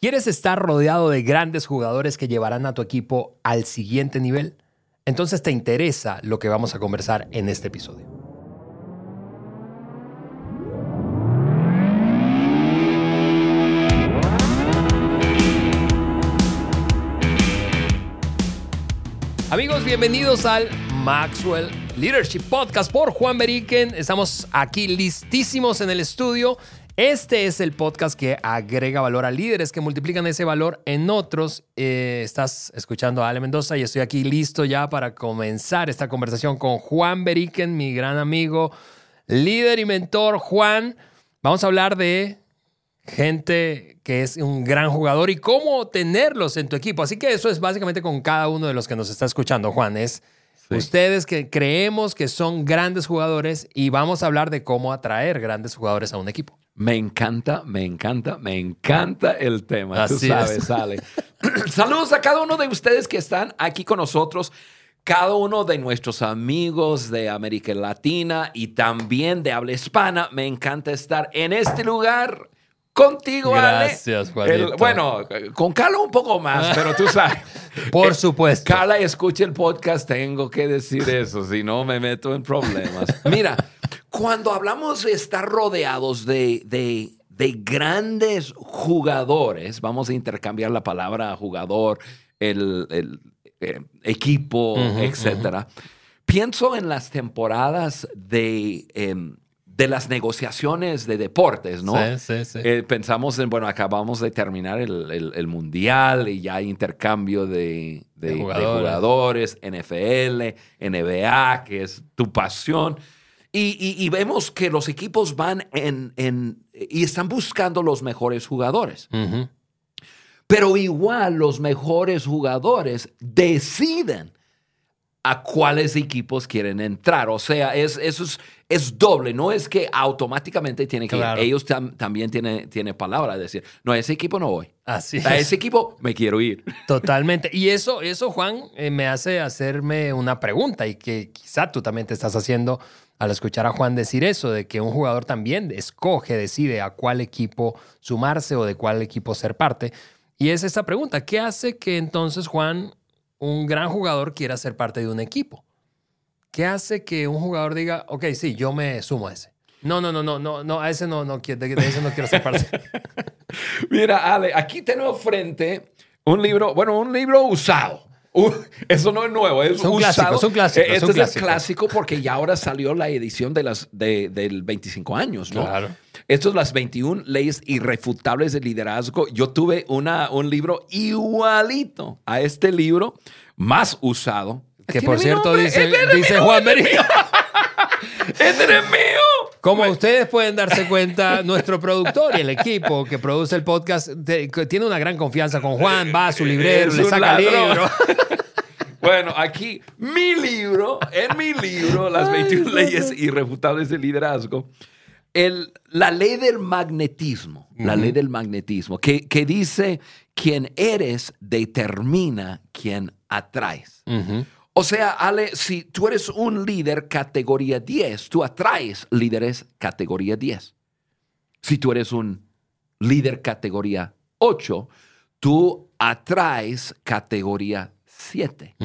¿Quieres estar rodeado de grandes jugadores que llevarán a tu equipo al siguiente nivel? Entonces te interesa lo que vamos a conversar en este episodio. Amigos, bienvenidos al Maxwell Leadership Podcast por Juan Beriken. Estamos aquí listísimos en el estudio. Este es el podcast que agrega valor a líderes que multiplican ese valor en otros. Eh, estás escuchando a Ale Mendoza y estoy aquí listo ya para comenzar esta conversación con Juan Beriken, mi gran amigo, líder y mentor. Juan, vamos a hablar de gente que es un gran jugador y cómo tenerlos en tu equipo. Así que eso es básicamente con cada uno de los que nos está escuchando, Juan. Es ustedes que creemos que son grandes jugadores y vamos a hablar de cómo atraer grandes jugadores a un equipo. Me encanta, me encanta, me encanta el tema. Tú sabes, sale. Saludos a cada uno de ustedes que están aquí con nosotros cada uno de nuestros amigos de América Latina y también de habla hispana. Me encanta estar en este lugar contigo, Gracias, Ale. bueno, con Carla un poco más, pero tú sabes. Por supuesto. Carla escucha el podcast, tengo que decir eso, si no me meto en problemas. Mira, cuando hablamos de estar rodeados de, de, grandes jugadores, vamos a intercambiar la palabra jugador, el, eh, equipo, etcétera. Pienso en las temporadas de... Em, de las negociaciones de deportes, ¿no? Sí, sí, sí. Eh, pensamos en, bueno, acabamos de terminar el, Mundial y ya hay intercambio de, jugadores. NFL, NBA, que es tu pasión. Y, vemos que los equipos van en, y están buscando los mejores jugadores. Pero igual los mejores jugadores deciden a cuáles equipos quieren entrar. O sea, es, eso es, doble. No es que automáticamente tiene que ir. Ellos también tienen tiene palabra de decir, no, a ese equipo no voy. Así a ese equipo me quiero ir. Totalmente. Y eso, eso Juan, eh, me hace hacerme una pregunta y que quizá tú también te estás haciendo al escuchar a Juan decir eso, de que un jugador también escoge, decide a cuál equipo sumarse o de cuál equipo ser parte. Y es esta pregunta, ¿qué hace que entonces Juan un gran jugador quiera ser parte de un equipo? ¿Qué hace que un jugador diga, ok, sí, yo me sumo a ese? No, no, no, no, no, no, a ese no, no, de, ese no quiero ser parte. Mira, Ale, aquí tenemos frente un libro, bueno, un libro usado. Eso no es nuevo, es, un clásico. Es un clásico. Este es, un clásico. porque ya ahora salió la edición de las, de, del 25 años, ¿no? Claro. Estas las 21 leyes irrefutables de liderazgo. Yo tuve una, un libro igualito a este libro, más usado. Que por cierto dice, dice Juan Merino. ¡Este es mío! Como ustedes pueden darse cuenta, nuestro productor y el equipo que produce el podcast tiene una gran confianza con Juan, va a su librero, le saca el libro. Bueno, aquí mi libro, en mi libro, Las 21 leyes irrefutables de liderazgo, el, la ley del magnetismo, la ley del magnetismo, que, que, dice, quien eres determina quien atraes. O sea, Ale, si tú eres un líder categoría 10, tú atraes líderes categoría 10. Si tú eres un líder categoría 8, tú atraes categoría 7.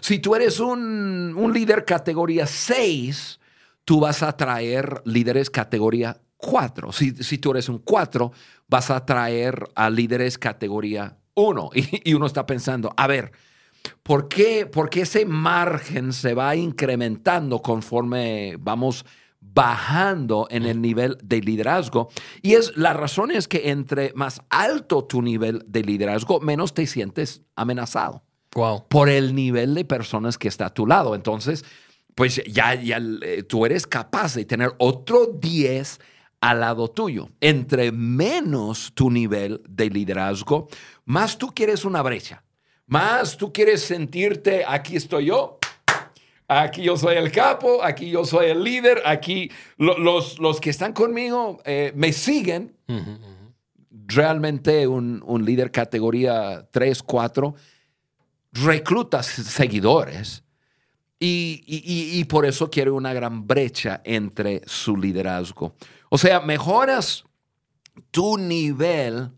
Si tú eres un, un líder categoría 6, tú vas a traer líderes categoría 4. Si, si tú eres un 4, vas a traer a líderes categoría 1. Y, y, uno está pensando, a ver, ¿por qué, ¿por qué ese margen se va incrementando conforme vamos bajando en el nivel de liderazgo? Y es, la razón es que entre más alto tu nivel de liderazgo, menos te sientes amenazado. Wow. Por el nivel de personas que está a tu lado. Entonces, pues ya, ya eh, tú eres capaz de tener otro 10 al lado tuyo. Entre menos tu nivel de liderazgo, más tú quieres una brecha. Más tú quieres sentirte, aquí estoy yo, aquí yo soy el capo, aquí yo soy el líder, aquí los, los que están conmigo eh, me siguen. Realmente un, un líder categoría 3, 4 recluta seguidores y, por eso quiere una gran brecha entre su liderazgo. O sea, mejoras tu nivel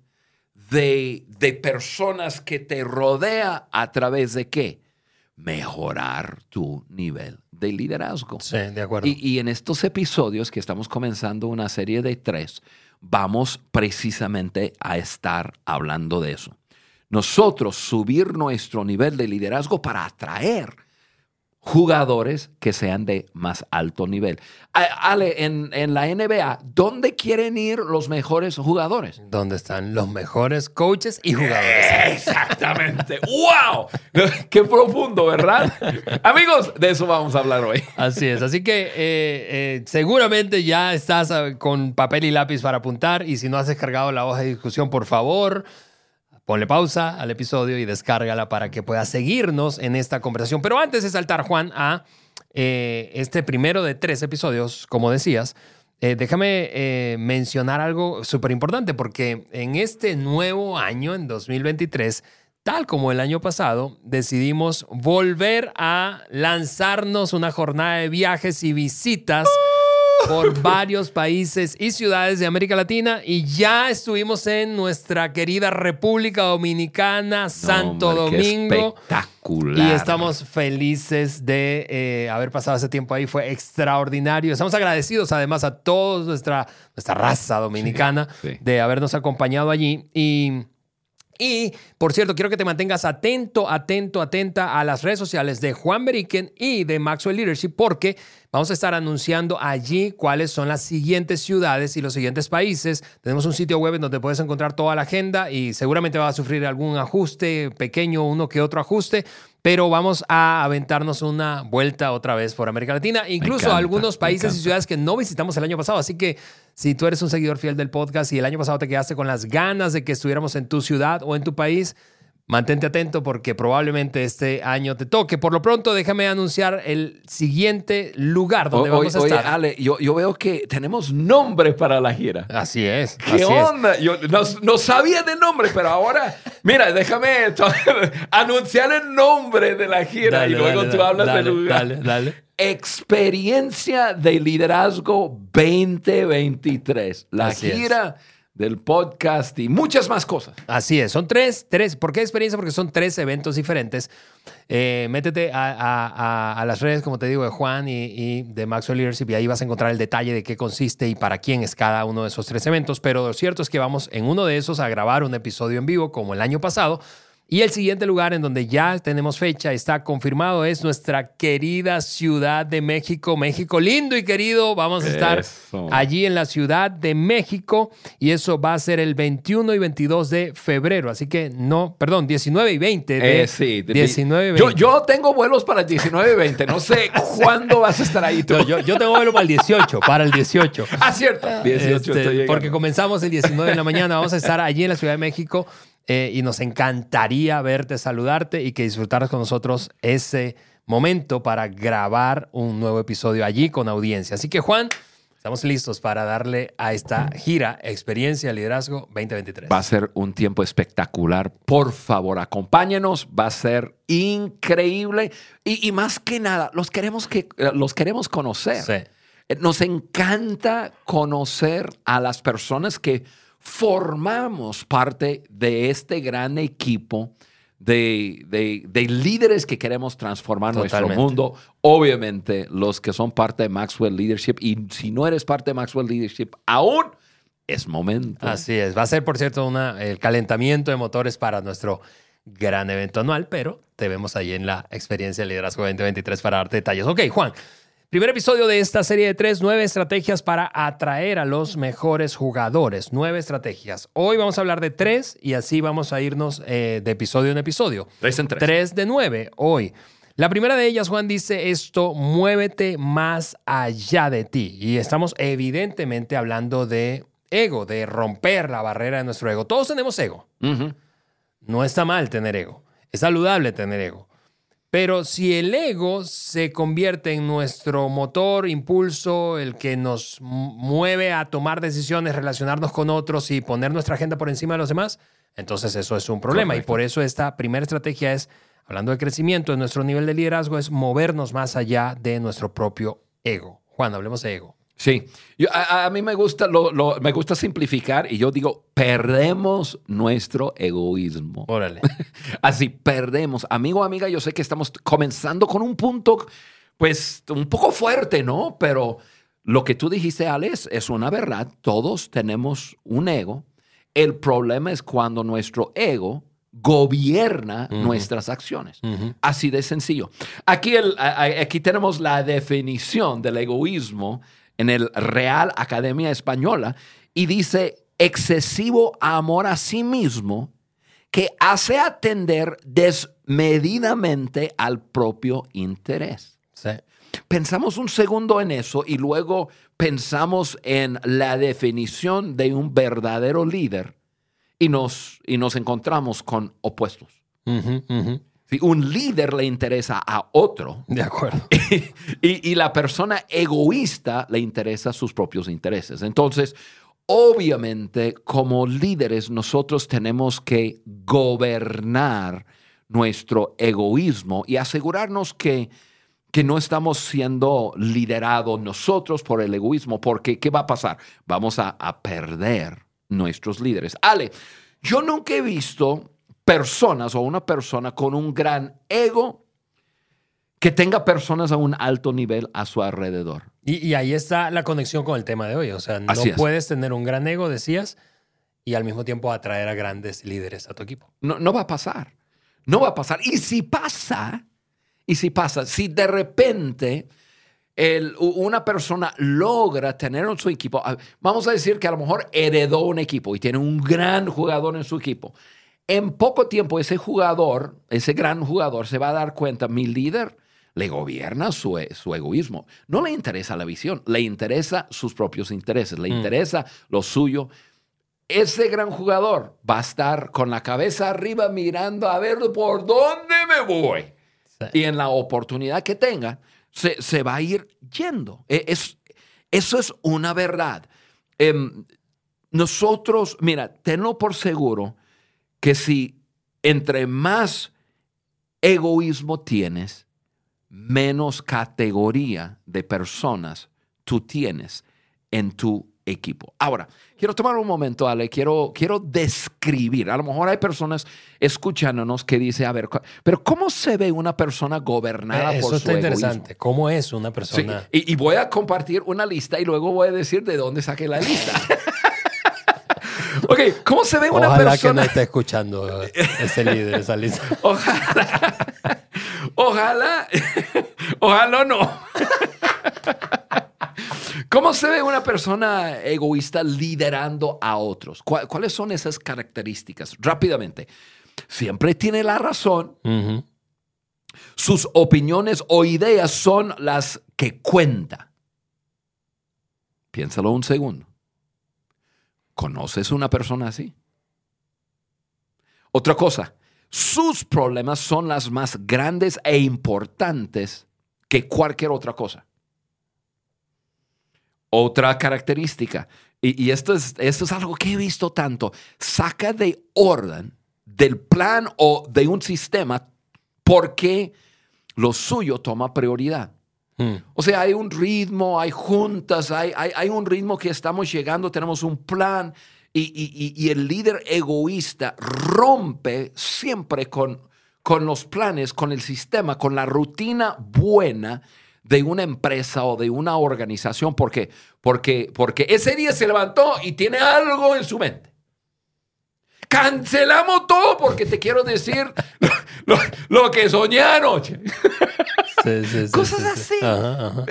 de, de personas que te rodea a través de qué? Mejorar tu nivel de liderazgo. Sí, de acuerdo. Y, y en estos episodios que estamos comenzando una serie de tres, vamos precisamente a estar hablando de eso. Nosotros subir nuestro nivel de liderazgo para atraer jugadores que sean de más alto nivel. Ale, en, en la NBA, ¿dónde quieren ir los mejores jugadores? Donde están los mejores coaches y jugadores. Exactamente. ¡Wow! Qué profundo, ¿verdad? Amigos, de eso vamos a hablar hoy. Así es. Así que eh, eh, seguramente ya estás eh, con papel y lápiz para apuntar. Y si no has descargado la hoja de discusión, por favor, ponle pausa al episodio y descárgala para que puedas seguirnos en esta conversación. Pero antes de saltar, Juan, a eh, este primero de tres episodios, como decías, eh, déjame eh, mencionar algo súper importante, porque en este nuevo año, en 2023, tal como el año pasado, decidimos volver a lanzarnos una jornada de viajes y visitas por varios países y ciudades de América Latina y ya estuvimos en nuestra querida República Dominicana, Santo No, hombre, qué Domingo. Espectacular. Y estamos felices de eh, haber pasado ese tiempo ahí. Fue extraordinario. Estamos agradecidos además a toda nuestra, nuestra raza dominicana Sí, sí. de habernos acompañado allí. Y, y, por cierto, quiero que te mantengas atento, atento, atenta a las redes sociales de Juan Beriken y de Maxwell Leadership porque vamos a estar anunciando allí cuáles son las siguientes ciudades y los siguientes países. Tenemos un sitio web en donde puedes encontrar toda la agenda y seguramente va a sufrir algún ajuste pequeño, uno que otro ajuste, pero vamos a aventarnos una vuelta otra vez por América Latina, incluso encanta, algunos países y ciudades que no visitamos el año pasado. Así que si tú eres un seguidor fiel del podcast y el año pasado te quedaste con las ganas de que estuviéramos en tu ciudad o en tu país, mantente atento porque probablemente este año te toque. Por lo pronto, déjame anunciar el siguiente lugar donde O- vamos a oye, estar. Ale, yo, yo veo que tenemos nombre para la gira. Así es. ¿Qué así es. onda? Yo no, no sabía de nombre, pero ahora, mira, déjame anunciar el nombre de la gira Dale, y luego dale, tú dale, hablas del lugar. Dale, dale. Experiencia de liderazgo 2023. La Así es. Del podcast y muchas más cosas. Así es, son tres, tres. ¿Por qué experiencia? Porque son tres eventos diferentes. Eh, métete a- a las redes, como te digo, de Juan y, y de Maxwell Leadership y ahí vas a encontrar el detalle de qué consiste y para quién es cada uno de esos tres eventos. Pero lo cierto es que vamos en uno de esos a grabar un episodio en vivo como el año pasado. Y el siguiente lugar en donde ya tenemos fecha, está confirmado, es nuestra querida Ciudad de México. México lindo y querido. Vamos a estar Eso. allí en la Ciudad de México y eso va a ser el 21 y 22 de febrero. Así que no, perdón, 19 y 20 de Eh, sí, de- 19 y 20. Yo, yo tengo vuelos para el 19 y 20. No sé cuándo vas a estar ahí tú. No, yo, yo tengo vuelo para el 18, para el 18. Ah, cierto. 18 Este, porque comenzamos el 19 de la mañana, vamos a estar allí en la Ciudad de México eh, y nos encantaría verte, saludarte y que disfrutaras con nosotros ese momento para grabar un nuevo episodio allí con audiencia. Así que Juan, estamos listos para darle a esta gira Experiencia Liderazgo 2023. Va a ser un tiempo espectacular. Por favor, acompáñenos. Va a ser increíble. Y, y más que nada, los queremos, que, los queremos conocer. Sí. Eh, Nos encanta conocer a las personas que formamos parte de este gran equipo de, de- de líderes que queremos transformar nuestro mundo. Obviamente, los que son parte de Maxwell Leadership. Y si no eres parte de Maxwell Leadership, aún es momento. Así es. Va a ser, por cierto, una, el calentamiento de motores para nuestro gran evento anual, pero te vemos ahí en la experiencia de liderazgo 2023 para darte detalles. Ok, Juan. Primer episodio de esta serie de tres, nueve estrategias para atraer a los mejores jugadores. Nueve estrategias. Hoy vamos a hablar de tres y así vamos a irnos eh, de episodio en episodio. Tres en tres. Tres de nueve hoy. La primera de ellas, Juan, dice esto, muévete más allá de ti. Y estamos evidentemente hablando de ego, de romper la barrera de nuestro ego. Todos tenemos ego. No está mal tener ego. Es saludable tener ego. Pero si el ego se convierte en nuestro motor, impulso, el que nos mu- mueve a tomar decisiones, relacionarnos con otros y poner nuestra agenda por encima de los demás, entonces eso es un problema. Correcto. Y por eso esta primera estrategia es, hablando de crecimiento, de nuestro nivel de liderazgo, es movernos más allá de nuestro propio ego. Juan, hablemos de ego. Sí, Yo- a, a mí me gusta, lo, lo- me gusta simplificar y yo digo, perdemos nuestro egoísmo. Órale. Así, perdemos. Amigo, amiga, yo sé que estamos comenzando con un punto, pues, un poco fuerte, ¿no? Pero lo que tú dijiste, Alex, es una verdad. Todos tenemos un ego. El problema es cuando nuestro ego gobierna nuestras acciones. Así de sencillo. Aquí, el- aquí tenemos la definición del egoísmo en el Real Academia Española y dice excesivo amor a sí mismo que hace atender desmedidamente al propio interés. Sí. Pensamos un segundo en eso y luego pensamos en la definición de un verdadero líder y nos, y nos encontramos con opuestos. Si un líder le interesa a otro De acuerdo. y, y la persona egoísta le interesa sus propios intereses. Entonces, obviamente, como líderes, nosotros tenemos que gobernar nuestro egoísmo y asegurarnos que, que no estamos siendo liderados nosotros por el egoísmo, porque ¿qué va a pasar? Vamos a, a perder nuestros líderes. Ale, yo nunca he visto personas o una persona con un gran ego que tenga personas a un alto nivel a su alrededor. Y, y ahí está la conexión con el tema de hoy. O sea, no puedes tener un gran ego, decías, y al mismo tiempo atraer a grandes líderes a tu equipo. No, no va a pasar. No va a pasar. Y si pasa, y si pasa, si de repente el- una persona logra tener en su equipo, vamos a decir que a lo mejor heredó un equipo y tiene un gran jugador en su equipo. En poco tiempo ese jugador, ese gran jugador, se va a dar cuenta, mi líder le gobierna su, e- su egoísmo. No le interesa la visión, le interesa sus propios intereses, le Mm. interesa lo suyo. Ese gran jugador va a estar con la cabeza arriba mirando a ver por dónde me voy. Sí. Y en la oportunidad que tenga, se, se va a ir yendo. E- Es, eso es una verdad. Em, nosotros, mira, tenlo por seguro que si entre más egoísmo tienes, menos categoría de personas tú tienes en tu equipo. Ahora, quiero tomar un momento, Ale, quiero, quiero describir. A lo mejor hay personas escuchándonos que dicen, a ver, pero ¿cómo se ve una persona gobernada Eh, Eso por está su interesante. ¿Cómo es una Sí, persona? y, y voy a compartir una lista y luego voy a decir de dónde saqué la lista. ok, ¿cómo se ve una Ojalá que no persona? esté escuchando ese líder, esa lista. Ojalá, ojalá, ojalá no. ¿Cómo se ve una persona egoísta liderando a otros? ¿Cuál- ¿Cuáles son esas características? Rápidamente. Siempre tiene la razón. Sus opiniones o ideas son las que cuenta. Piénsalo un segundo. ¿Conoces una persona así? Otra cosa, sus problemas son las más grandes e importantes que cualquier otra cosa. Otra característica, y, y esto, es, esto es algo que he visto tanto, saca de orden del plan o de un sistema porque lo suyo toma prioridad. Mm. O sea, hay un ritmo, hay juntas, hay, hay, un ritmo que estamos llegando, tenemos un plan y- y el líder egoísta rompe siempre con, con los planes, con el sistema, con la rutina buena de una empresa o de una organización. ¿Por qué? Porque, porque ese día se levantó y tiene algo en su mente. Cancelamos todo porque te quiero decir lo, lo- lo que soñé anoche. Sí, sí, sí, Cosas sí, sí. así. Ajá, ajá.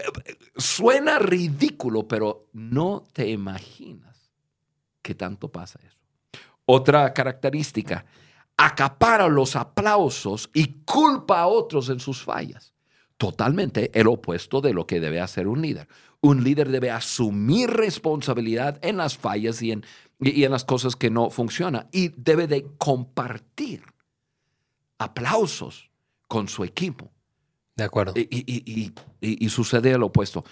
Suena ridículo, pero no te imaginas qué tanto pasa eso. Otra característica, acapara los aplausos y culpa a otros en sus fallas. Totalmente el opuesto de lo que debe hacer un líder. Un líder debe asumir responsabilidad en las fallas y en, y y en las cosas que no funcionan y debe de compartir aplausos con su equipo. De acuerdo. Y, y- y- y- y- y sucede el opuesto.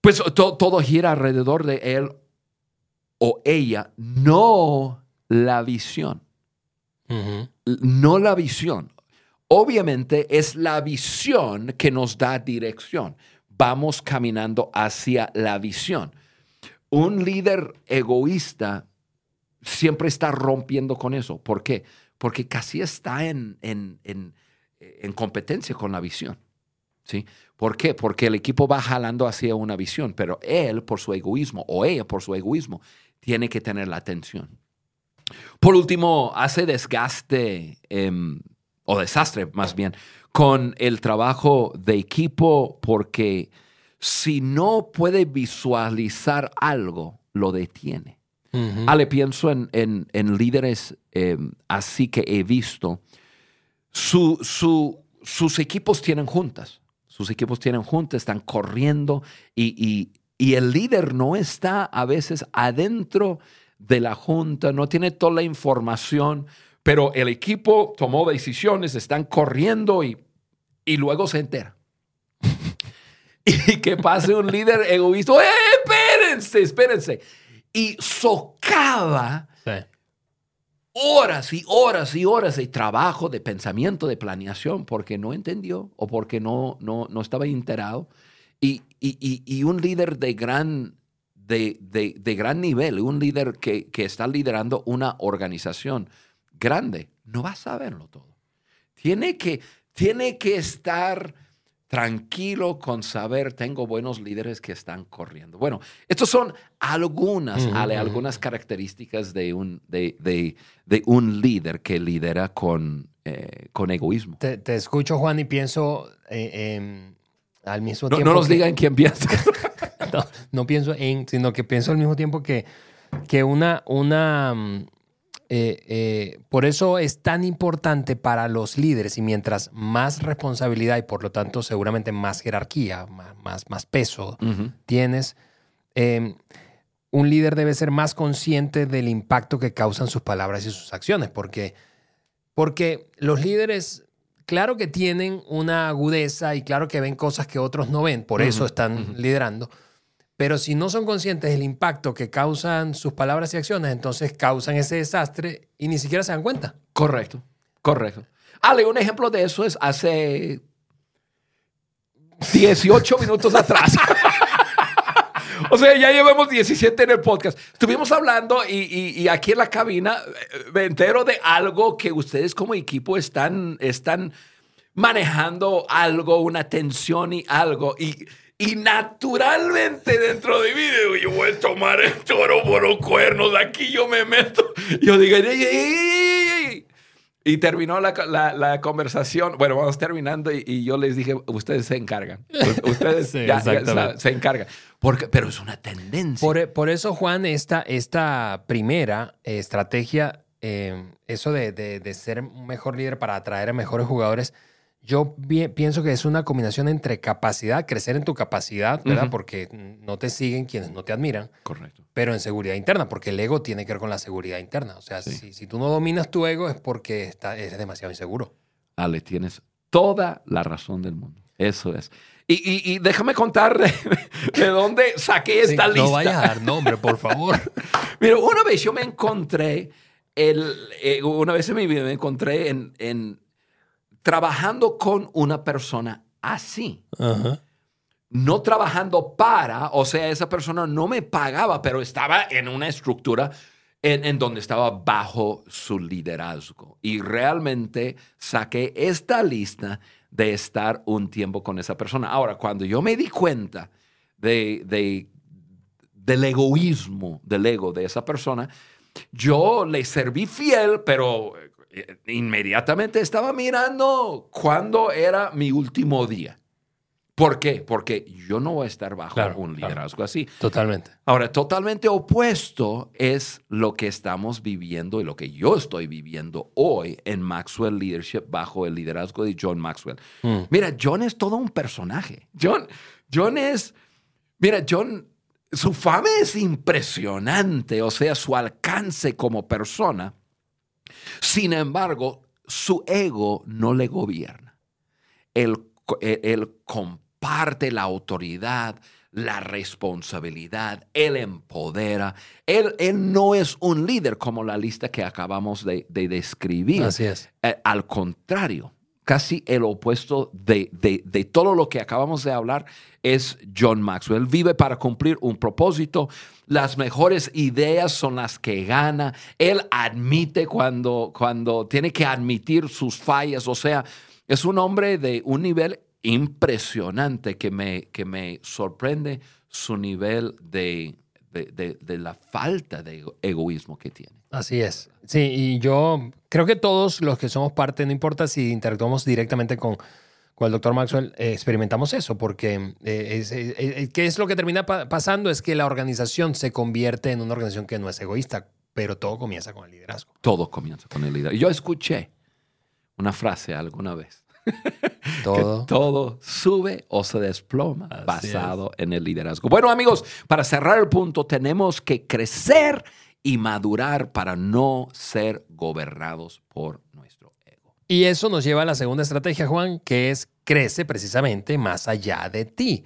Pues to- todo gira alrededor de él o ella, no la visión. No la visión. Obviamente es la visión que nos da dirección. vamos caminando hacia la visión. Un líder egoísta siempre está rompiendo con eso. ¿Por qué? Porque casi está en, en, en, en competencia con la visión. ¿Sí? ¿Por qué? Porque el equipo va jalando hacia una visión, pero él por su egoísmo o ella por su egoísmo tiene que tener la atención. Por último, hace desgaste em, o desastre más bien con el trabajo de equipo porque si no puede visualizar algo, lo detiene. Ah, le pienso en, en, líderes em, así que he visto. Su, su, sus equipos tienen juntas. Sus equipos tienen juntas, están corriendo y, y, el líder no está a veces adentro de la junta, no tiene toda la información, pero el equipo tomó decisiones, están corriendo y, y luego se entera. y que pase un líder egoísta, ¡Eh, espérense, espérense! Y socava horas y horas y horas de trabajo, de pensamiento, de planeación, porque no entendió o porque no, no, no estaba enterado. Y, y, y, un líder de gran, de, de, de gran nivel, un líder que, que, está liderando una organización grande, no va a saberlo todo. Tiene que, tiene que estar tranquilo con saber, tengo buenos líderes que están corriendo. Bueno, estas son algunas, algunas características de un, de, de, un líder que lidera con, eh, con egoísmo. Te, escucho, Juan, y pienso eh, al mismo tiempo. No nos digan quién piensa. no, no, pienso en, sino que pienso al mismo tiempo que, que una, una, mm, eh, eh, por eso es tan importante para los líderes y mientras más responsabilidad y por lo tanto seguramente más jerarquía, más, más, peso tienes, em, un líder debe ser más consciente del impacto que causan sus palabras y sus acciones, porque, porque los líderes, claro que tienen una agudeza y claro que ven cosas que otros no ven, por eso están liderando pero si no son conscientes del impacto que causan sus palabras y acciones, entonces causan ese desastre y ni siquiera se dan cuenta. Correcto, correcto. Ale, un ejemplo de eso es hace 18 minutos atrás. o sea, ya llevamos 17 en el podcast. Estuvimos hablando y, aquí en la cabina eh, me entero de algo que ustedes como equipo están, están manejando algo, una tensión y algo. Y y naturalmente dentro de mí digo, yo voy a tomar el toro por los cuernos, aquí yo me meto. Yo digo, y terminó la, la, conversación. Bueno, vamos terminando y, yo les dije, ustedes se encargan. Ustedes se encargan. Porque, pero es una tendencia. Por, por eso, Juan, esta, esta primera estrategia, eh, eso de, de, de ser un mejor líder para atraer a mejores jugadores, yo pienso que es una combinación entre capacidad, crecer en tu capacidad, ¿verdad? Porque no te siguen quienes no te admiran. Correcto. Pero en seguridad interna, porque el ego tiene que ver con la seguridad interna. O sea, si, si, tú no dominas tu ego es porque está, eres demasiado inseguro. Ale, tienes toda la razón del mundo. Eso es. Y, y, déjame contar de, dónde saqué esta lista. No vayas a dar nombre, por favor. Mira, una vez yo me encontré, el, eh, una vez en mi vida me encontré en, en trabajando con una persona así. No trabajando para, o sea, esa persona no me pagaba, pero estaba en una estructura en, donde estaba bajo su liderazgo. Y realmente saqué esta lista de estar un tiempo con esa persona. Ahora, cuando yo me di cuenta de, de, del egoísmo, del ego de esa persona, yo le serví fiel, pero inmediatamente estaba mirando cuándo era mi último día. ¿Por qué? Porque yo no voy a estar bajo un liderazgo así. Totalmente. Ahora, totalmente opuesto es lo que estamos viviendo y lo que yo estoy viviendo hoy en Maxwell Leadership bajo el liderazgo de John Maxwell. Mm. Mira, John es todo un personaje. John, John es, mira, John, su fama es impresionante, o sea, su alcance como persona sin embargo, su ego no le gobierna. Él, comparte la autoridad, la responsabilidad, él empodera. Él, él, no es un líder como la lista que acabamos de, describir. Así es. Eh, al contrario, casi el opuesto de, de, de, todo lo que acabamos de hablar, es John Maxwell. Él vive para cumplir un propósito. Las mejores ideas son las que gana. Él admite cuando, cuando tiene que admitir sus fallas. O sea, es un hombre de un nivel impresionante que me, que me sorprende su nivel de, de, de la falta de egoísmo que tiene. Así es. Sí, y yo creo que todos los que somos parte, no importa si interactuamos directamente con, con el doctor Maxwell, eh, experimentamos eso, porque eh, eh, ¿qué es lo que termina pasando? Es que la organización se convierte en una organización que no es egoísta, pero todo comienza con el liderazgo. Todo comienza con el liderazgo. Yo escuché una frase alguna vez. Todo. que todo sube o se desploma basado en el liderazgo. Bueno, amigos, para cerrar el punto, tenemos que crecer y madurar para no ser gobernados por nuestro ego. Y eso nos lleva a la segunda estrategia, Juan, que es crece precisamente más allá de ti.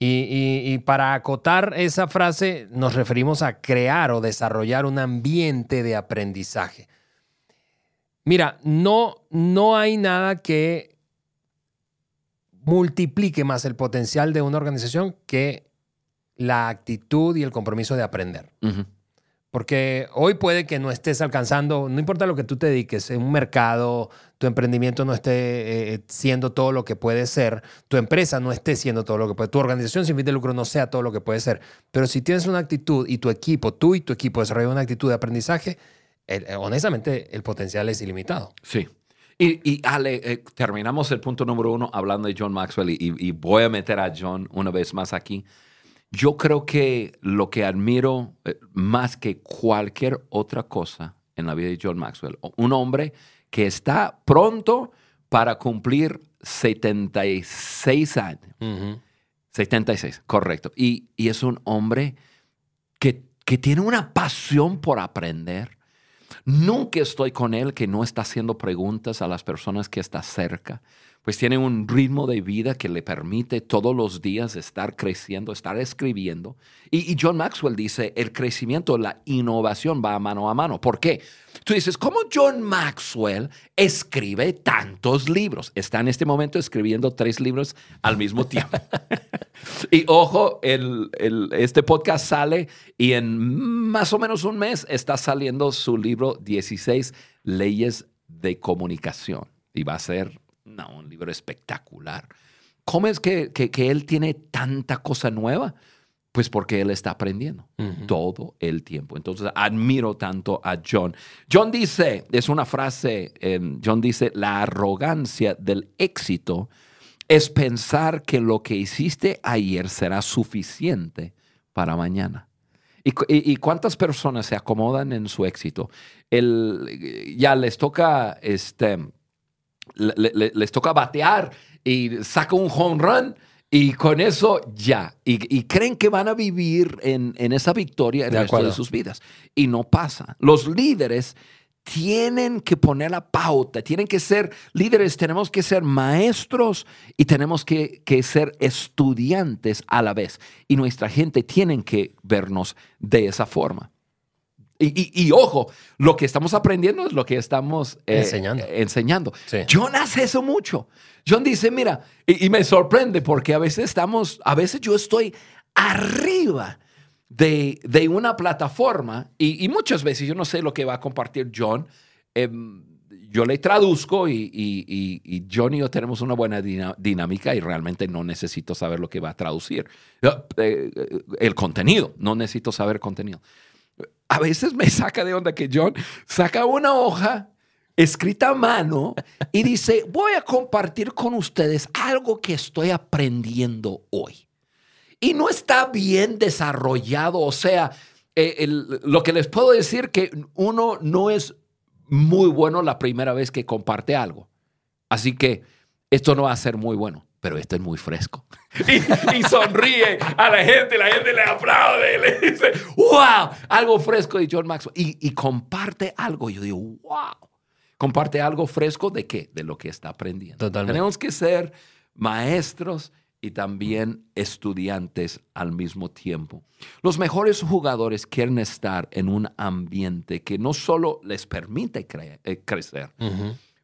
Y, para acotar esa frase nos referimos a crear o desarrollar un ambiente de aprendizaje. Mira, no, no hay nada que multiplique más el potencial de una organización que la actitud y el compromiso de aprender. Porque hoy puede que no estés alcanzando, no importa lo que tú te dediques, en un mercado, tu emprendimiento no esté eh, siendo todo lo que puede ser, tu empresa no esté siendo todo lo que puede, tu organización sin fin de lucro no sea todo lo que puede ser. Pero si tienes una actitud y tu equipo, tú y tu equipo desarrollan una actitud de aprendizaje, eh, honestamente el potencial es ilimitado. Sí. Y, Ale, eh, terminamos el punto número uno hablando de John Maxwell y voy a meter a John una vez más aquí. Yo creo que lo que admiro eh, más que cualquier otra cosa en la vida de John Maxwell, un hombre que está pronto para cumplir 76 años. 76, correcto. Y, es un hombre que, que tiene una pasión por aprender. Nunca estoy con él que no está haciendo preguntas a las personas que está cerca pues tiene un ritmo de vida que le permite todos los días estar creciendo, estar escribiendo. Y, John Maxwell dice, el crecimiento, la innovación va mano a mano. ¿Por qué? Tú dices, ¿cómo John Maxwell escribe tantos libros? Está en este momento escribiendo tres libros al mismo tiempo. y ojo, el, este podcast sale y en más o menos un mes está saliendo su libro 16 leyes de comunicación. Y va a ser no, un libro espectacular. ¿Cómo es que, él tiene tanta cosa nueva? Pues porque él está aprendiendo todo el tiempo. Entonces admiro tanto a John. John dice, es una frase, John dice, la arrogancia del éxito es pensar que lo que hiciste ayer será suficiente para mañana. ¿Y, cuántas personas se acomodan en su éxito? El, ya les toca este, les toca batear y saca un home run y con eso ya. Y, creen que van a vivir en, esa victoria el resto de sus vidas. Y no pasa. Los líderes tienen que poner la pauta, tienen que ser líderes, tenemos que ser maestros y tenemos que, que, ser estudiantes a la vez. Y nuestra gente tiene que vernos de esa forma. Y, ojo, lo que estamos aprendiendo es lo que estamos eh, enseñando. enseñando. John hace eso mucho. John dice, mira, y, me sorprende porque a veces estamos, a veces yo estoy arriba de, una plataforma y, muchas veces yo no sé lo que va a compartir John. Em, yo le traduzco y, y, John y yo tenemos una buena dinámica y realmente no necesito saber lo que va a traducir. Eh, eh, el contenido, no necesito saber contenido a veces me saca de onda que John saca una hoja escrita a mano y dice, voy a compartir con ustedes algo que estoy aprendiendo hoy. Y no está bien desarrollado, o sea, eh, lo que les puedo decir que uno no es muy bueno la primera vez que comparte algo. Así que esto no va a ser muy bueno pero esto es muy fresco. y, sonríe a la gente, la gente le aplaude, le dice, wow, algo fresco de John Maxwell. Y, comparte algo. Yo digo, wow. Comparte algo fresco de qué? De lo que está aprendiendo. Totalmente. Tenemos que ser maestros y también estudiantes al mismo tiempo. Los mejores jugadores quieren estar en un ambiente que no solo les permite eh, crecer,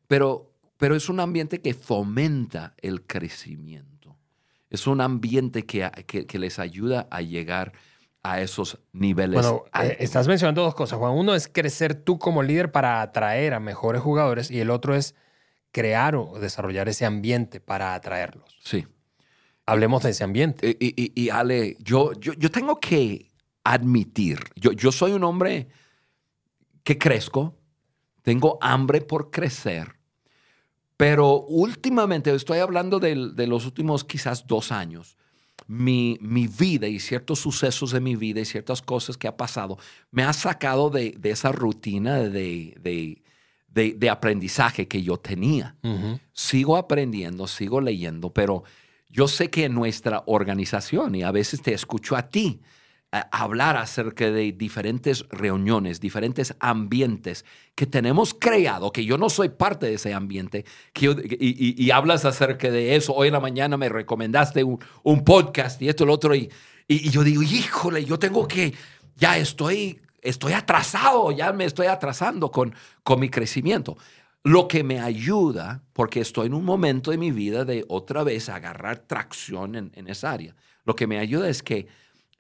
pero pero es un ambiente que fomenta el crecimiento. Es un ambiente que, que, que les ayuda a llegar a esos niveles. Bueno, eh, estás mencionando dos cosas, Juan. Uno es crecer tú como líder para atraer a mejores jugadores y el otro es crear o desarrollar ese ambiente para atraerlos. Sí. Hablemos de ese ambiente. Y, y, Ale, yo, yo, yo, tengo que admitir, yo, yo soy un hombre que crezco, tengo hambre por crecer, pero últimamente, estoy hablando de, de los últimos quizás dos años, mi, mi, vida y ciertos sucesos de mi vida y ciertas cosas que ha pasado me ha sacado de, de esa rutina de, de, de, aprendizaje que yo tenía. Sigo aprendiendo, sigo leyendo, pero yo sé que en nuestra organización, y a veces te escucho a ti, hablar acerca de diferentes reuniones, diferentes ambientes que tenemos creado, que yo no soy parte de ese ambiente, y, hablas acerca de eso. Hoy en la mañana me recomendaste un, podcast y esto lo otro, y, y, yo digo, híjole, yo tengo que, ya estoy, estoy atrasado, ya me estoy atrasando con, con mi crecimiento. Lo que me ayuda, porque estoy en un momento de mi vida de otra vez agarrar tracción en esa área, lo que me ayuda es que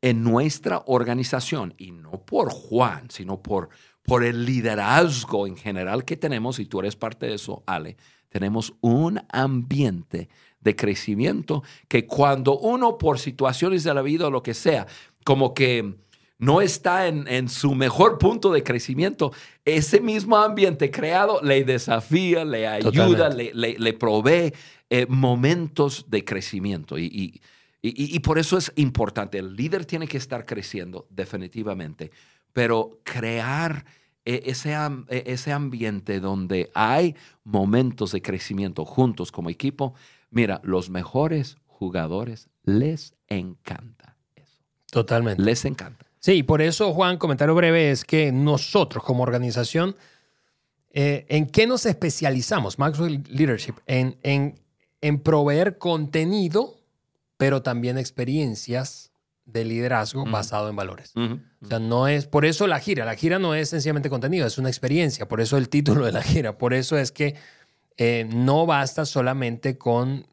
en nuestra organización, y no por Juan, sino por, por el liderazgo en general que tenemos, y tú eres parte de eso, Ale, tenemos un ambiente de crecimiento que cuando uno por situaciones de la vida o lo que sea, como que no está en, su mejor punto de crecimiento, ese mismo ambiente creado le desafía, le ayuda, le, provee eh, momentos de crecimiento. y y, por eso es importante. El líder tiene que estar creciendo, definitivamente, pero crear e, ese, e, ese ambiente donde hay momentos de crecimiento juntos como equipo. Mira, los mejores jugadores les encanta eso. Totalmente. Les encanta. Sí, por eso, Juan, comentario breve es que nosotros como organización, eh, ¿en qué nos especializamos? Maxwell Leadership, en, en, en proveer contenido pero también experiencias de liderazgo basado en valores. O sea, no es, por eso la gira, la gira no es sencillamente contenido, es una experiencia, por eso el título de la gira, por eso es que eh, no basta solamente con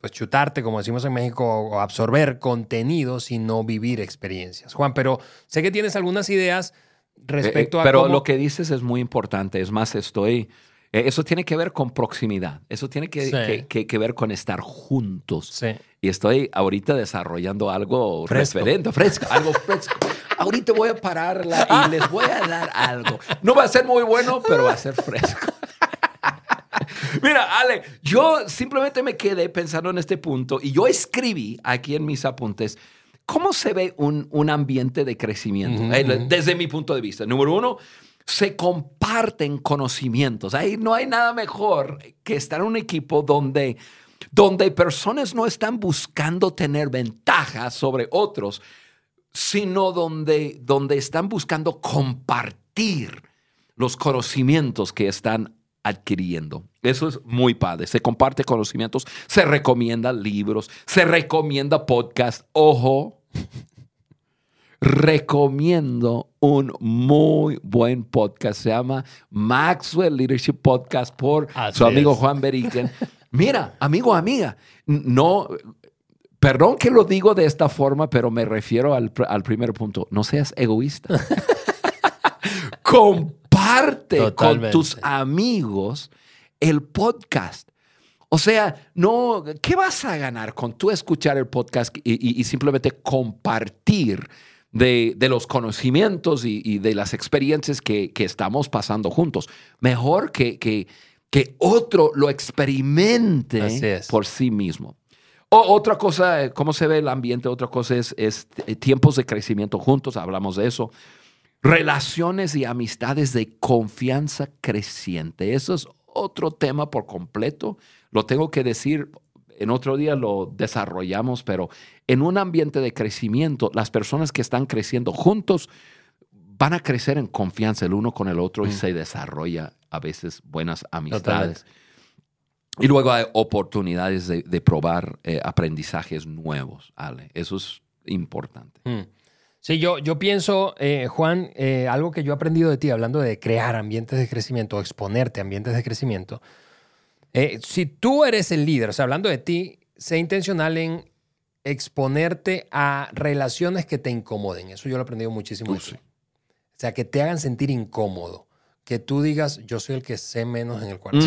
pues chutarte, como decimos en México, o absorber contenido, sino vivir experiencias. Juan, pero sé que tienes algunas ideas respecto eh, a... Pero lo que dices es muy importante, es más, estoy eh, eso tiene que ver con proximidad, eso tiene que, que, ver con estar juntos. Y estoy ahorita desarrollando algo fresco. referente, fresco, algo fresco. ahorita voy a pararla y les voy a dar algo. No va a ser muy bueno, pero va a ser fresco. Mira, Ale, yo simplemente me quedé pensando en este punto y yo escribí aquí en mis apuntes cómo se ve un, un ambiente de crecimiento eh, desde mi punto de vista. Número uno, se comparten conocimientos. Ahí no hay nada mejor que estar en un equipo donde, donde personas no están buscando tener ventajas sobre otros, sino donde, donde están buscando compartir los conocimientos que están adquiriendo. Eso es muy padre. Se comparte conocimientos, se recomienda libros, se recomienda podcast. Ojo, recomiendo un muy buen podcast. Se llama Maxwell Leadership Podcast por su amigo Juan Beriken. Mira, amigo, amiga, no, perdón que lo digo de esta forma, pero me refiero al, primer punto. No seas egoísta. Comparte con tus amigos el podcast. O sea, no, ¿qué vas a ganar con tú escuchar el podcast y simplemente compartir de, los conocimientos y, de las experiencias que, estamos pasando juntos. Mejor que, que, otro lo experimente por sí mismo. otra cosa, ¿cómo se ve el ambiente? Otra cosa es, es tiempos de crecimiento juntos, hablamos de eso. Relaciones y amistades de confianza creciente. Eso es otro tema por completo. Lo tengo que decir en otro día lo desarrollamos, pero en un ambiente de crecimiento, las personas que están creciendo juntos van a crecer en confianza el uno con el otro y mm. se desarrolla a veces buenas amistades. Y luego hay oportunidades de, probar eh, aprendizajes nuevos, Ale. Eso es importante. Mm. Sí, yo, yo pienso, eh, Juan, eh, algo que yo he aprendido de ti, hablando de crear ambientes de crecimiento, exponerte a ambientes de crecimiento. Eh, si tú eres el líder, o sea, hablando de ti, sé intencional en exponerte a relaciones que te incomoden. Eso yo lo he aprendido muchísimo. ti. sí. O sea, que te hagan sentir incómodo. Que tú digas, yo soy el que sé menos en el cuarto.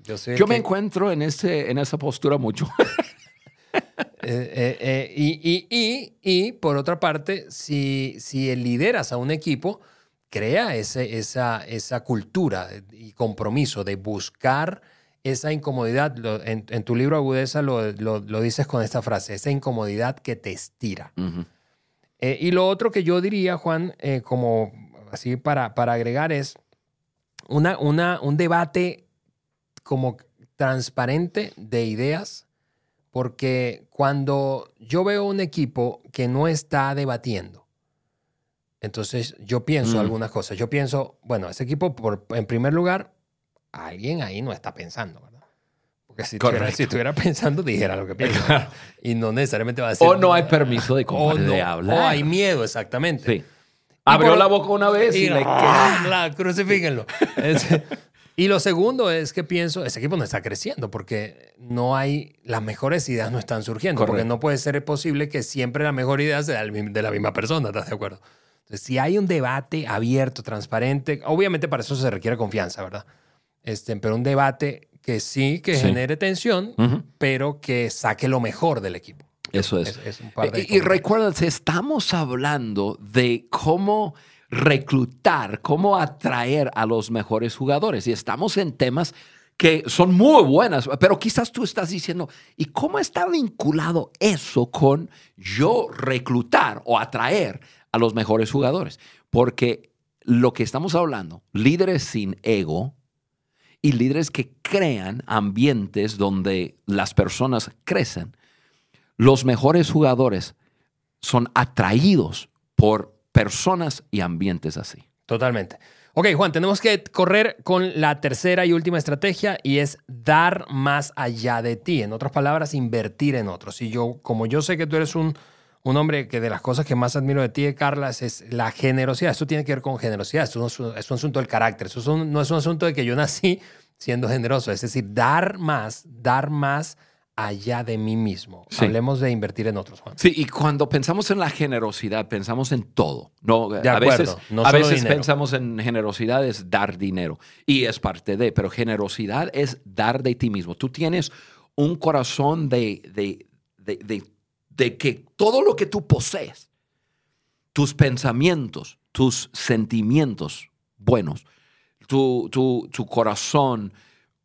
Yo, soy Yo me que- encuentro en, ese, en esa postura mucho. Eh, eh, eh, y, y- y- y, por otra parte, si, si lideras a un equipo, crea ese, esa, esa cultura y compromiso de buscar esa incomodidad. Lo- en, en tu libro Agudeza lo, lo- lo dices con esta frase, esa incomodidad que te estira. Eh, y lo otro que yo diría, Juan, eh, como así para, para agregar es una, una, un debate como transparente de ideas, porque cuando yo veo un equipo que no está debatiendo, entonces yo pienso Mm. algunas cosas. Yo pienso, bueno, ese equipo, por, en primer lugar, alguien ahí no está pensando, ¿verdad? Porque si estuviera, si estuviera pensando, dijera lo que piensa. Y no necesariamente va a decir... O no hay permiso de, o, compa- de no, hablar. o hay miedo, exactamente. Sí. Abrió por- la boca una vez y, Y, le la, crucifíquenlo. Y lo segundo es que pienso, ese equipo no está creciendo porque no hay, las mejores ideas no están surgiendo. Porque Correcto. no puede ser posible que siempre la mejor idea sea de la misma persona, ¿estás de acuerdo? Entonces, si hay un debate abierto, transparente, obviamente para eso se requiere confianza, ¿verdad? Este, pero un debate que sí, que Sí. genere tensión, pero que saque lo mejor del equipo. Eso es. Es, es un par de Y, y recuérdense, estamos hablando de cómo reclutar, cómo atraer a los mejores jugadores. Y estamos en temas que son muy buenas, pero quizás tú estás diciendo, ¿y cómo está vinculado eso con yo reclutar o atraer a los mejores jugadores? Porque lo que estamos hablando, líderes sin ego y líderes que crean ambientes donde las personas crecen, los mejores jugadores son atraídos por personas y ambientes así. Totalmente. Ok, Juan, tenemos que correr con la tercera y última estrategia y es dar más allá de ti. En otras palabras, invertir en otros. Y yo, como yo sé que tú eres un, un hombre que de las cosas que más admiro de ti, Carla, es, la generosidad. Esto tiene que ver con generosidad. Esto no es un, es un asunto del carácter. Esto es un- no es un asunto de que yo nací siendo generoso. Es decir, dar más, dar más allá de mí mismo. Sí. Hablemos de invertir en otros, Juan. Sí, y cuando pensamos en la generosidad, pensamos en todo. No, De a acuerdo, veces, no a veces dinero. pensamos en generosidad es dar dinero y es parte de, pero generosidad es dar de ti mismo. Tú tienes un corazón de, de, de, de- de que todo lo que tú posees, tus pensamientos, tus sentimientos buenos, tu, tu, tu corazón,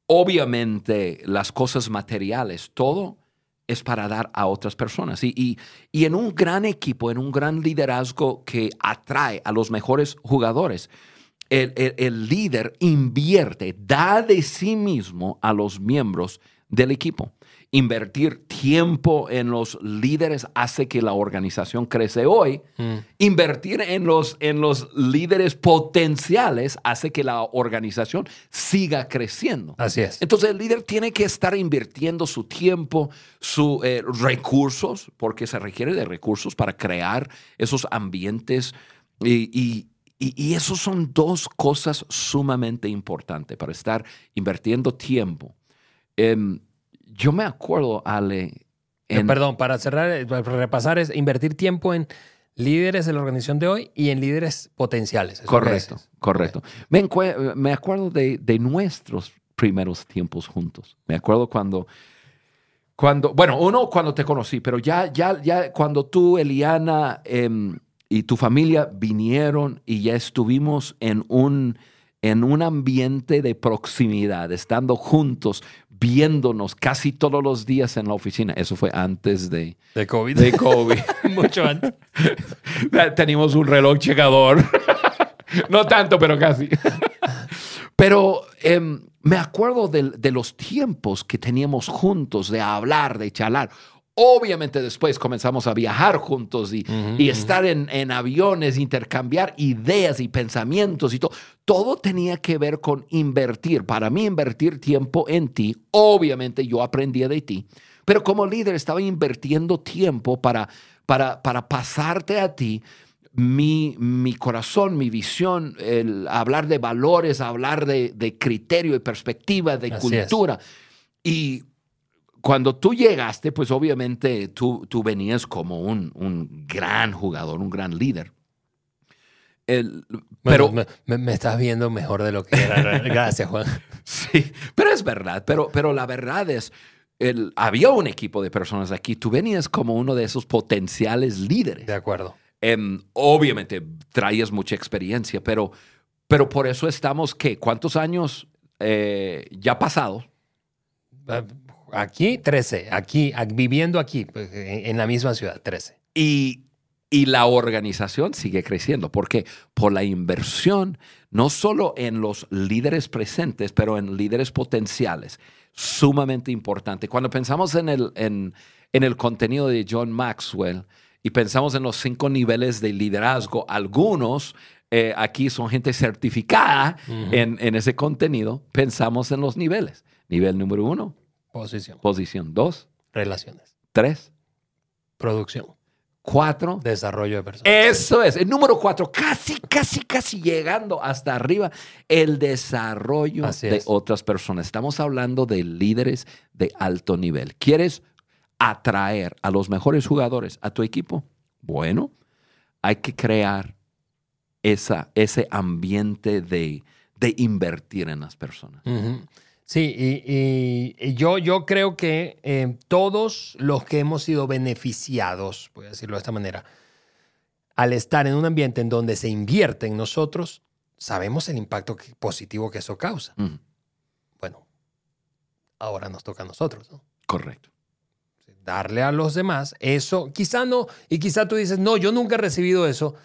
obviamente las cosas materiales, todo es para dar a otras personas. Y, y- y en un gran equipo, en un gran liderazgo que atrae a los mejores jugadores, el, el- el líder invierte, da de sí mismo a los miembros del equipo. Invertir tiempo en los líderes hace que la organización crece hoy. Invertir en los, en los líderes potenciales hace que la organización siga creciendo. Así es. Entonces el líder tiene que estar invirtiendo su tiempo, sus recursos, porque se requiere de recursos para crear esos ambientes. Y, y, y, y esos son dos cosas sumamente importantes para estar invirtiendo tiempo. Em, yo me acuerdo, Ale, Eh, Perdón, para cerrar, eh, para repasar, es invertir tiempo en líderes de la organización de hoy y en líderes potenciales. Correcto, correcto. Me, me acuerdo de, de nuestros primeros tiempos juntos. Me acuerdo cuando, cuando, bueno, uno cuando te conocí, pero ya, ya, ya cuando tú, Eliana em, y tu familia vinieron y ya estuvimos en un, en un ambiente de proximidad, estando juntos, viéndonos casi todos los días en la oficina. Eso fue antes de, De COVID. de COVID. Mucho antes. Teníamos un reloj chegador. no tanto, pero casi. pero em, me acuerdo de, de los tiempos que teníamos juntos, de hablar, de charlar. Obviamente después comenzamos a viajar juntos y, y estar en, en aviones, intercambiar ideas y pensamientos y todo. Todo tenía que ver con invertir. Para mí, invertir tiempo en ti. Obviamente yo aprendía de ti. Pero como líder estaba invirtiendo tiempo para, para, para pasarte a ti mi, mi corazón, mi visión, el hablar de valores, hablar de, de criterio y perspectiva, de Así es. cultura. Y cuando tú llegaste, pues obviamente tú, tú venías como un, un gran jugador, un gran líder. El- pero, Bueno, me, estás viendo mejor de lo que era. Gracias, Juan. sí, pero es verdad, pero, pero la verdad es, el, había un equipo de personas aquí, tú venías como uno de esos potenciales líderes. De acuerdo. Em, obviamente traías mucha experiencia, pero, pero por eso estamos, ¿qué? ¿Cuántos años eh, ya pasados? Aquí, 13. Aquí, viviendo aquí, pues, en, en la misma ciudad, 13. Y, y la organización sigue creciendo. ¿Por qué? Por la inversión, no solo en los líderes presentes, pero en líderes potenciales. Sumamente importante. Cuando pensamos en el, en, en el contenido de John Maxwell y pensamos en los cinco niveles de liderazgo, algunos eh, aquí son gente certificada en, en ese contenido, pensamos en los niveles. Nivel número uno, Posición. posición dos, Relaciones. tres, Producción. cuatro, Desarrollo de personas. Eso es, el número cuatro, casi, casi, casi llegando hasta arriba, el desarrollo Así de es. otras personas. Estamos hablando de líderes de alto nivel. ¿Quieres atraer a los mejores jugadores a tu equipo? Bueno, hay que crear esa, ese ambiente de, de invertir en las personas. Sí, y, y- y yo, yo creo que eh, todos los que hemos sido beneficiados, voy a decirlo de esta manera, al estar en un ambiente en donde se invierte en nosotros, sabemos el impacto que- positivo que eso causa. Bueno, ahora nos toca a nosotros, ¿no? Correcto. darle a los demás, eso quizá no, y quizá tú dices, no, yo nunca he recibido eso,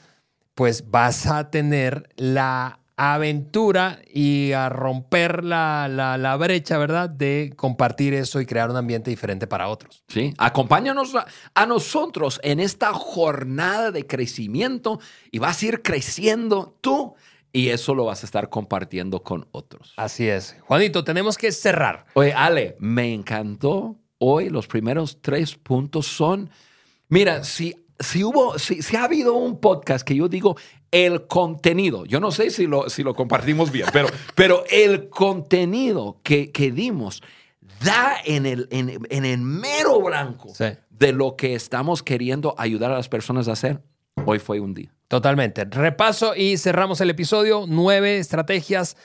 pues vas a tener la aventura y a romper la, la- la brecha, ¿verdad? De compartir eso y crear un ambiente diferente para otros. Sí, acompáñanos a, a nosotros en esta jornada de crecimiento y vas a ir creciendo tú y eso lo vas a estar compartiendo con otros. Así es. Juanito, tenemos que cerrar. Oye, Ale, me encantó hoy los primeros tres puntos son, mira, si, si hubo, si, si ha habido un podcast que yo digo, el contenido, yo no sé si lo, si lo compartimos bien, pero, pero el contenido que, que dimos da en el, en, en el mero blanco Sí. de lo que estamos queriendo ayudar a las personas a hacer. Hoy fue un día. Totalmente. Repaso y cerramos el episodio. Nueve estrategias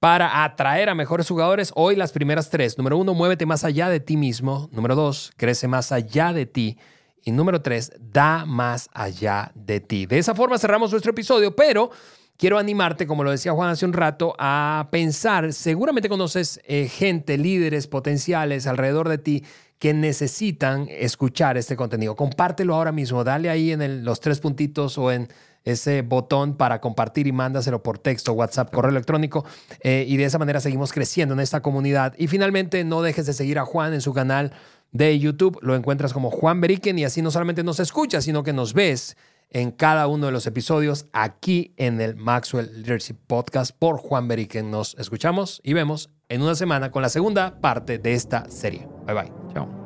para atraer a mejores jugadores. Hoy las primeras tres. Número uno, muévete más allá de ti mismo. Número dos, crece más allá de ti. Y número tres, da más allá de ti. De esa forma cerramos nuestro episodio, pero quiero animarte, como lo decía Juan hace un rato, a pensar. Seguramente conoces eh, gente, líderes potenciales alrededor de ti que necesitan escuchar este contenido. Compártelo ahora mismo. Dale ahí en los tres puntitos o en ese botón para compartir y mándaselo por texto, WhatsApp, correo electrónico. eh, y de esa manera seguimos creciendo en esta comunidad. Y finalmente, no dejes de seguir a Juan en su canal de YouTube. Lo encuentras como Juan Beriken y así no solamente nos escuchas, sino que nos ves en cada uno de los episodios aquí en el Maxwell Leadership Podcast por Juan Beriken. Nos escuchamos y vemos en una semana con la segunda parte de esta serie. Bye bye. Chao.